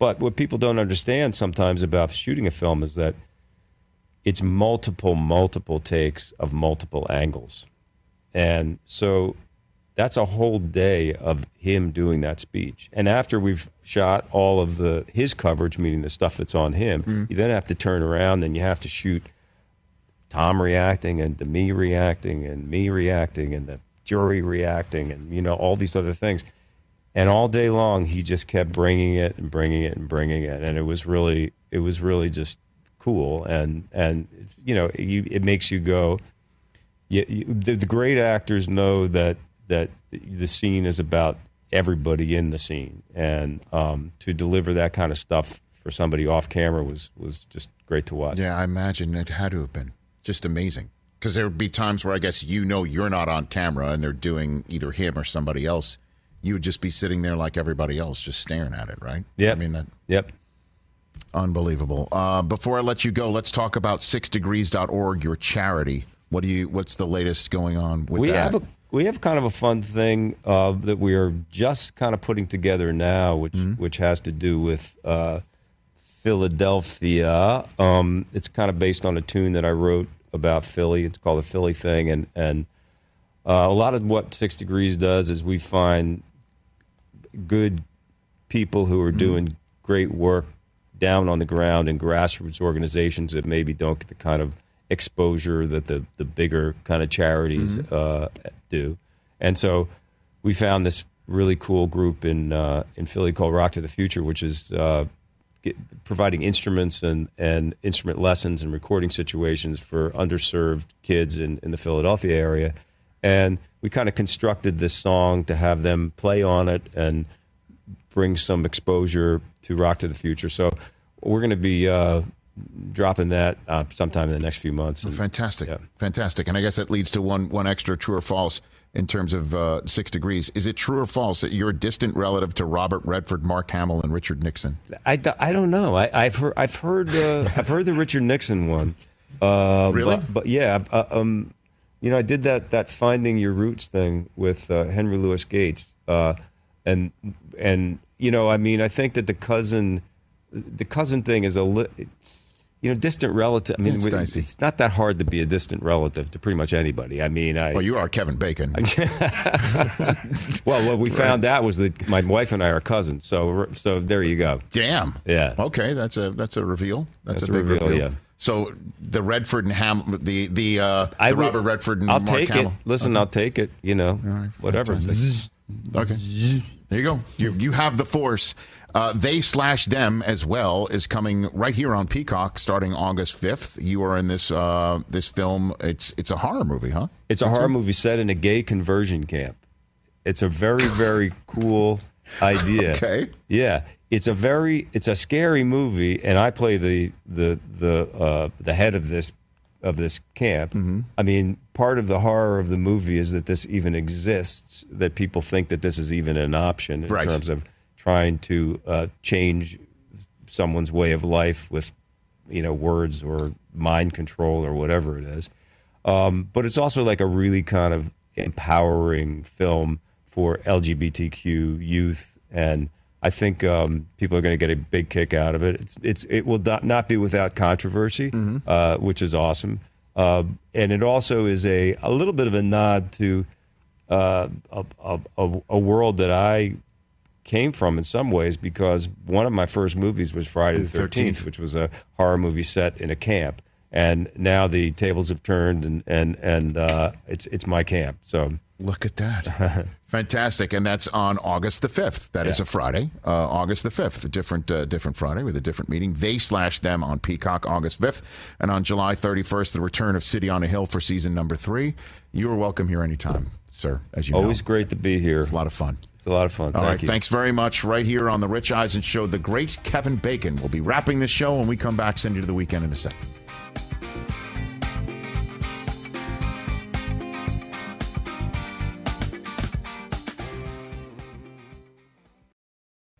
But what people don't understand sometimes about shooting a film is that it's multiple, multiple takes of multiple angles, and so that's a whole day of him doing that speech. And after we've shot all of the his coverage, meaning the stuff that's on him, mm-hmm. you then have to turn around and you have to shoot Tom reacting and to me reacting and me reacting and the jury reacting and you know all these other things. And all day long he just kept bringing it and bringing it and bringing it and it was really it was really just cool and and you know you, it makes you go you, you, the, the great actors know that that the scene is about everybody in the scene, and um, to deliver that kind of stuff for somebody off camera was was just great to watch. Yeah, I imagine it had to have been just amazing. Because there would be times where I guess you know you're not on camera and they're doing either him or somebody else. You would just be sitting there like everybody else, just staring at it, right? Yeah. I mean, that Yep. unbelievable. Uh, before I let you go, let's talk about sixdegrees.org, your charity. What do you? What's the latest going on with we that? have a we have kind of a fun thing uh, that we are just kind of putting together now, which Mm-hmm. which has to do with uh, Philadelphia. Um, it's kind of based on a tune that I wrote about Philly. It's called the Philly thing, and and uh, a lot of what Six Degrees does is we find good people who are Mm-hmm. doing great work down on the ground in grassroots organizations that maybe don't get the kind of exposure that the, the bigger kind of charities Mm-hmm. uh, do. And so we found this really cool group in uh, in Philly called Rock to the Future, which is uh, get, providing instruments and, and instrument lessons and recording situations for underserved kids in, in the Philadelphia area. And we kind of constructed this song to have them play on it and bring some exposure to Rock to the Future. So we're going to be uh, dropping that uh, sometime in the next few months. And- Fantastic, Yeah. fantastic, and I guess that leads to one one extra true or false in terms of uh, six degrees. Is it true or false that you're a distant relative to Robert Redford, Mark Hamill, and Richard Nixon? I, I don't know. I, I've heard I've heard uh, I've heard the Richard Nixon one. Uh, Really? But, but yeah, uh, um, you know, I did that that finding your roots thing with uh, Henry Louis Gates, uh, and and you know, I mean, I think that the cousin the cousin thing is a li- you know distant relative. I mean, It's dicey. it's not that hard to be a distant relative to pretty much anybody. I mean, I Well, you are Kevin Bacon. well, what we found out was that my wife and I are cousins. So so there you go. Damn. Yeah. Okay, that's a that's a reveal. That's, That's a a big reveal, reveal. yeah. So the Redford and Ham, the the, uh, I the would- Robert Redford and I'll Mark take Hamill. it. Listen, I'll take it. You know, whatever. Okay. There you go. You you have the force. Uh, they slash them as well is coming right here on Peacock starting August fifth. You are in this uh, this film. It's it's a horror movie, huh? It's a horror movie set in a gay conversion camp. It's a very, very cool idea. Okay. Yeah, it's a very, it's a scary movie, and I play the the the uh, the head of this of this camp. Mm-hmm. I mean, part of the horror of the movie is that this even exists. That people think that this is even an option in Right. terms of trying to uh, change someone's way of life with you know words or mind control or whatever it is um, but it's also like a really kind of empowering film for lgbtq youth and i think um, people are going to get a big kick out of it it's, it's it will not, not be without controversy uh, which is awesome uh, and it also is a, a little bit of a nod to uh, a, a, a, a world that i came from in some ways because one of my first movies was Friday the 13th, which was a horror movie set in a camp. And now the tables have turned and, and, and uh, it's, it's my camp. So Look at that. Fantastic. And that's on August the 5th. That is Yeah. a Friday, uh, August the 5th, a different, uh, different Friday with a different meeting. They slash them on Peacock August 5th. And on July 31st, the return of City on a Hill for season number three. You are welcome here anytime, sir, as you always know. great to be here. It's a lot of fun. It's a lot of fun. All Thank right. you. Thanks very much. Right here on The Rich Eisen Show, the great Kevin Bacon will be wrapping this show when we come back. Send you to the weekend in a second.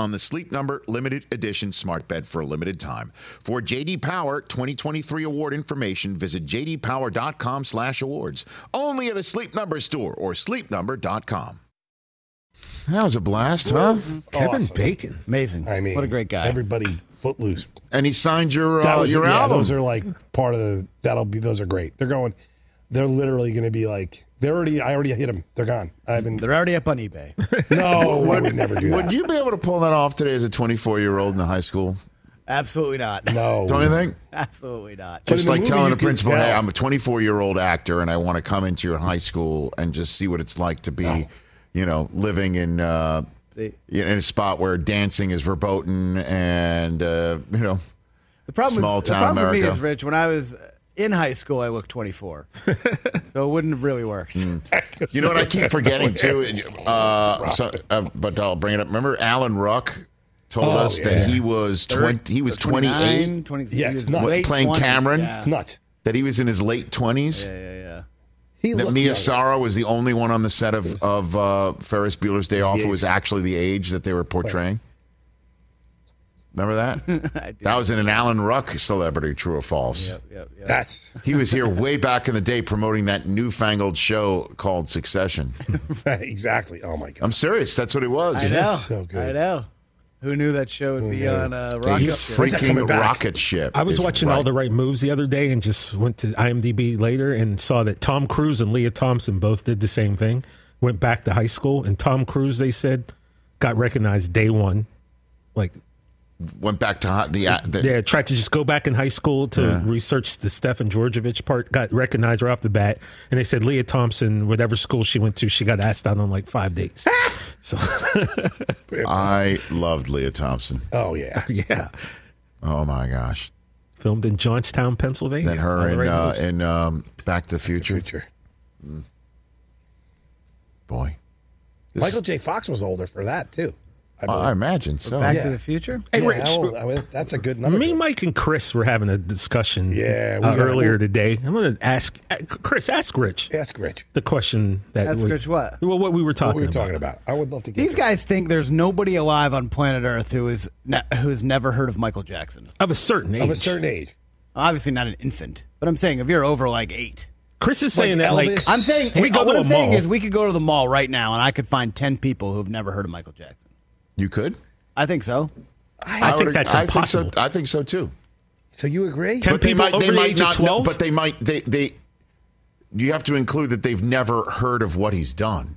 on the Sleep Number limited edition smart bed for a limited time. For JD Power 2023 award information, visit jdpower.com/awards. Only at a Sleep Number store or sleepnumber.com. That was a blast, huh? Kevin Bacon. Amazing. I mean, what a great guy. Everybody footloose. And he signed your That uh, was your yeah, album. Those are like part of the. That'll be. Those are great. They're going. They're literally going to be like. They're already. I already hit them. They're gone. I haven't. They're already up on eBay. No, I would never do that. Would you be able to pull that off today as a 24 year old in the high school? Absolutely not. No. Don't you think? Absolutely not. But Just in the like movie, telling you a can principal, hey. I'm a 24 year old actor and I want to come into your high school and just see what it's like to be, you know, living in. Uh, They- in a spot where dancing is verboten and uh, you know The problem, Small with, the town problem for me America. is, Rich, when I was in high school, I looked 24. so it wouldn't have really worked. you know what I keep forgetting too uh, so, uh, but I'll bring it up remember Alan Ruck told Oh, us yeah. that he was 20 he was 28 29, 20, Yeah, it's was nuts. late Playing 20s, Cameron? Yeah. It's nuts. that he was in his late 20s yeah, yeah, yeah. He that looked Mia. Sara was the only one on the set of, of uh, Ferris Bueller's Day Off who was actually the age that they were portraying Remember that? that was in an Alan Ruck celebrity, true or false. Yep, yep, yep. That's He was here way back in the day promoting that newfangled show called Succession. exactly. Oh my god. I'm serious. That's what it was. I know. so good. I know. Who knew that show would be yeah. on uh, A Rocket Ship? When's that coming freaking rocket ship. I was watching right. all the right moves the other day and just went to IMDb later and saw that Tom Cruise and Lea Thompson both did the same thing. Went back to high school and Tom Cruise, they said, got recognized day one. Like, Went back to hot- the, uh, the yeah, tried to just go back in high school to research the Stefan Georgevich part. Got recognized right off the bat, and they said Lea Thompson, whatever school she went to, she got asked out on like five dates. so, I loved Lea Thompson. Oh yeah. yeah, Oh my gosh. filmed in Johnstown, Pennsylvania. Then her and the uh, in um, Back to the Future. Future. Boy. This- Michael J. Fox was older for that too. I believe. I imagine so. Back Yeah. to the Future. Hey, Yeah, Rich, how old- I mean, that's a good number. Me, Mike, and Chris were having a discussion Yeah, uh, got- earlier today. I'm going to ask uh, Chris, ask Rich Ask Rich. the question that Ask we, Rich what? Well, what we were talking What we were about. talking about. I would love to get These to guys think there's nobody alive on planet Earth who is ne- who's never heard of Michael Jackson. Of a certain age. of a certain age. Obviously, not an infant, but I'm saying if you're over like eight. Chris is saying that, like, I'm saying We go what to I'm a saying mall. is we could go to the mall right now and I could find ten people who've never heard of Michael Jackson. You could? I think so. I, think would- that's I impossible. Think so, I think so too. So you agree? Ten But they people might, over they the might age not of know, 12? but they might they they you have to include that they've never heard of what he's done.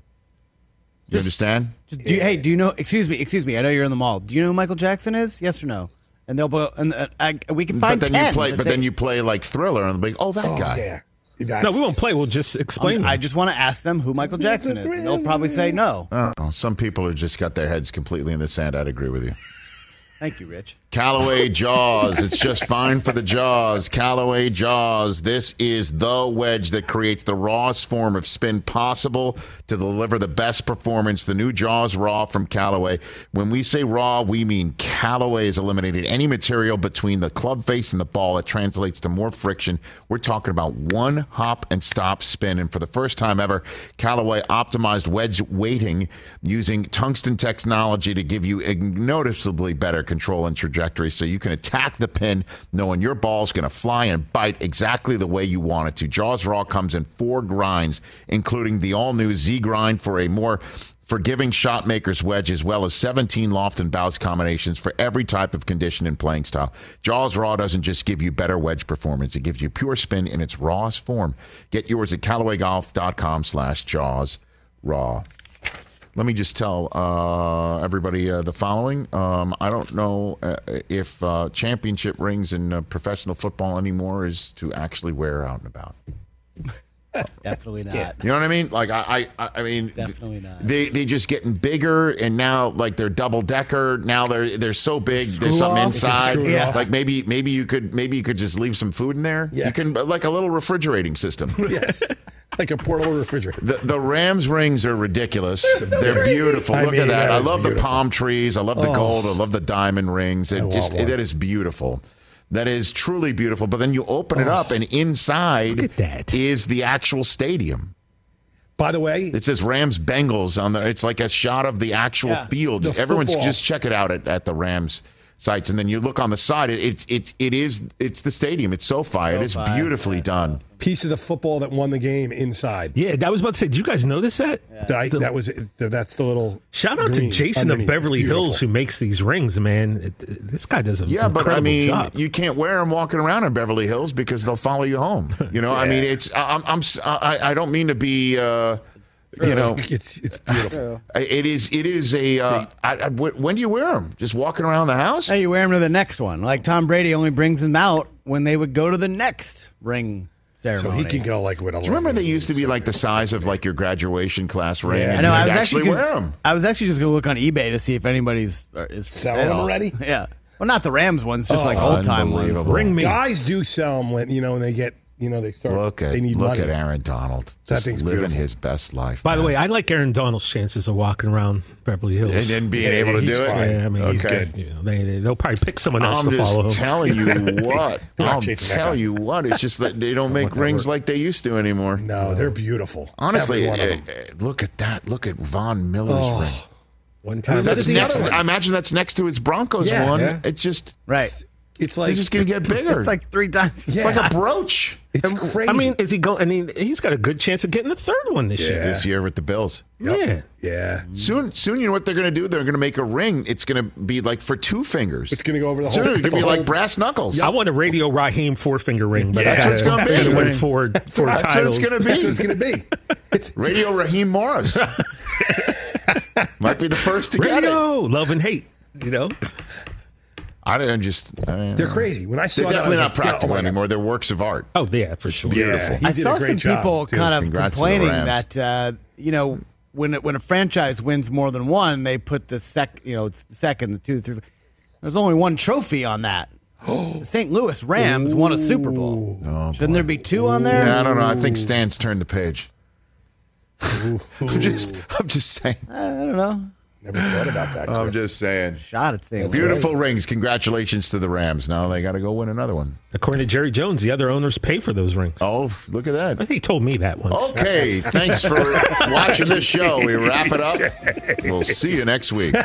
You understand? Just, do you, hey, do you know? Excuse me, excuse me. I know you're in the mall. Do you know who Michael Jackson is? Yes or no? And they'll bo- and uh, I, we can find but then 10. you play but say- then you play like Thriller and they'll be like, "Oh, that Oh, guy." yeah. No, we won't play. We'll just explain. I just want to ask them who Michael Jackson is. And they'll probably say no. I. Some people are just got their heads completely in the sand. I'd agree with you. Thank you, Rich. Callaway Jaws. It's just fine for the Jaws. Callaway Jaws. This is the wedge that creates the rawest form of spin possible to deliver the best performance. The new Jaws Raw from Callaway. When we say raw, we mean Callaway has eliminated any material between the club face and the ball that translates to more friction. We're talking about one hop and stop spin. And for the first time ever, Callaway optimized wedge weighting using tungsten technology to give you noticeably better control and trajectory so you can attack the pin knowing your ball is going to fly and bite exactly the way you want it to. Jaws Raw comes in four grinds, including the all new Z grind for a more forgiving shot maker's wedge, as well as 17 loft and bounce combinations for every type of condition and playing style. Jaws Raw doesn't just give you better wedge performance, it gives you pure spin in its rawest form. Get yours at CallawayGolf.com slash Jaws Raw. Let me just tell uh, everybody uh, the following. Um, I don't know uh, if uh, championship rings in uh, professional football anymore is to actually wear out and about. Definitely not. You know what I mean? Like I, I, I mean, Definitely not. They they just getting bigger, and now like they're double decker. Now they're they're so big. there's something off? inside. Yeah. Like maybe maybe you could maybe you could just leave some food in there. Yeah. You can like a little refrigerating system. Yes. Like a portable refrigerator. The, the Rams rings are ridiculous. They're beautiful. I Look mean, at that. that I love the palm trees. I love the Oh. gold. I love the diamond rings. It I just that is beautiful. That is truly beautiful. But then you open it oh. up, and inside Look at that. is the actual stadium. By the way, It says Rams Bengals on there. It's like a shot of the actual Yeah. field. The Everyone's football. just check it out at, at the Rams sites, and then you look on the side. It, it's it's it is it's the stadium. It's SoFi. It is SoFi, beautifully done. piece of the football that won the game inside. yeah, that was about to say. Did you guys notice that? That, that was that's the little. Shout out to Jason of. Beverly Hills who makes these rings, man. It, this guy does a Yeah, but I mean, job. you can't wear them walking around in Beverly Hills because they'll follow you home. You know, I mean, it's I- I'm, I'm s- I, I don't mean to be. Uh, you know, it's it's beautiful. it is it is a. Uh, I, I, when do you wear them? Just walking around the house? Hey, you wear them to the next one. Like Tom Brady only brings them out when they would go to the next ring ceremony. so he can go like with a. Do you remember they used to be like the size of like your graduation class ring? Yeah. and I know. I was actually, actually, wear them. I was actually just going to look on eBay to see if anybody's uh, is Selling them already? Yeah. Well, not the Rams ones, just Oh, like old time ones. unbelievable. Ring me. Guys do sell them when you know when they get you know they start. Look at they need look money. at Aaron Donald, That just living beautiful. his best life. By the way, I like Aaron Donald's chances of walking around Beverly Hills. and then being Yeah, able to he's do it. fine. yeah, I mean, he's good. You know, they, they, they'll probably pick someone else I'm to follow him. just telling you what. I'll chasing that tell you what. It's just that they don't make Whatever. rings like they used to anymore. No, they're beautiful. Honestly, Every one of eh, them. eh, look at that. Look at Von Miller's Oh. ring. One time. That's next. one. I imagine that's next to his Broncos Yeah. one. Yeah. It's just Right. It's like it's just going to get bigger. It's like three times. It's like a brooch it's crazy. I mean, is he going? I mean, he's got a good chance of getting the third one this year. this year with the Bills. Yeah. yeah, Soon, soon, you know what they're going to do? They're going to make a ring. It's going to be like for two fingers. it's going to go over the whole. Soon, it's going to be like brass knuckles. I want a radio Raheem four finger ring, but Yeah, I that's what it's gotta- gonna be. gotta win four four That's what it's going to be. That's what it's going to be. It's, Radio Raheem Morris might be the first to get it. radio, love and hate. You know, I don't just. I don't they're know. crazy. When I saw They're that, definitely was not like, practical oh anymore. They're works of art. oh yeah, for sure. Yeah, I saw some job, people too. kind of Congrats complaining that uh, you know when it, when a franchise wins more than one, they put the sec you know it's the second, the two, the three. There's only one trophy on that. the St. Louis Rams won a Super Bowl. Shouldn't there be two on there? Yeah, I don't know. I think Stan's turned the page. I'm just, I'm just saying. I don't know. Never thought about that. I'm just saying. Shot at St. Louis. Beautiful rings. Congratulations to the Rams. Now they got to go win another one. According to Jerry Jones, the other owners pay for those rings. Oh, look at I that. think he told me that once. Okay, thanks for watching this show. We wrap it up. We'll see you next week.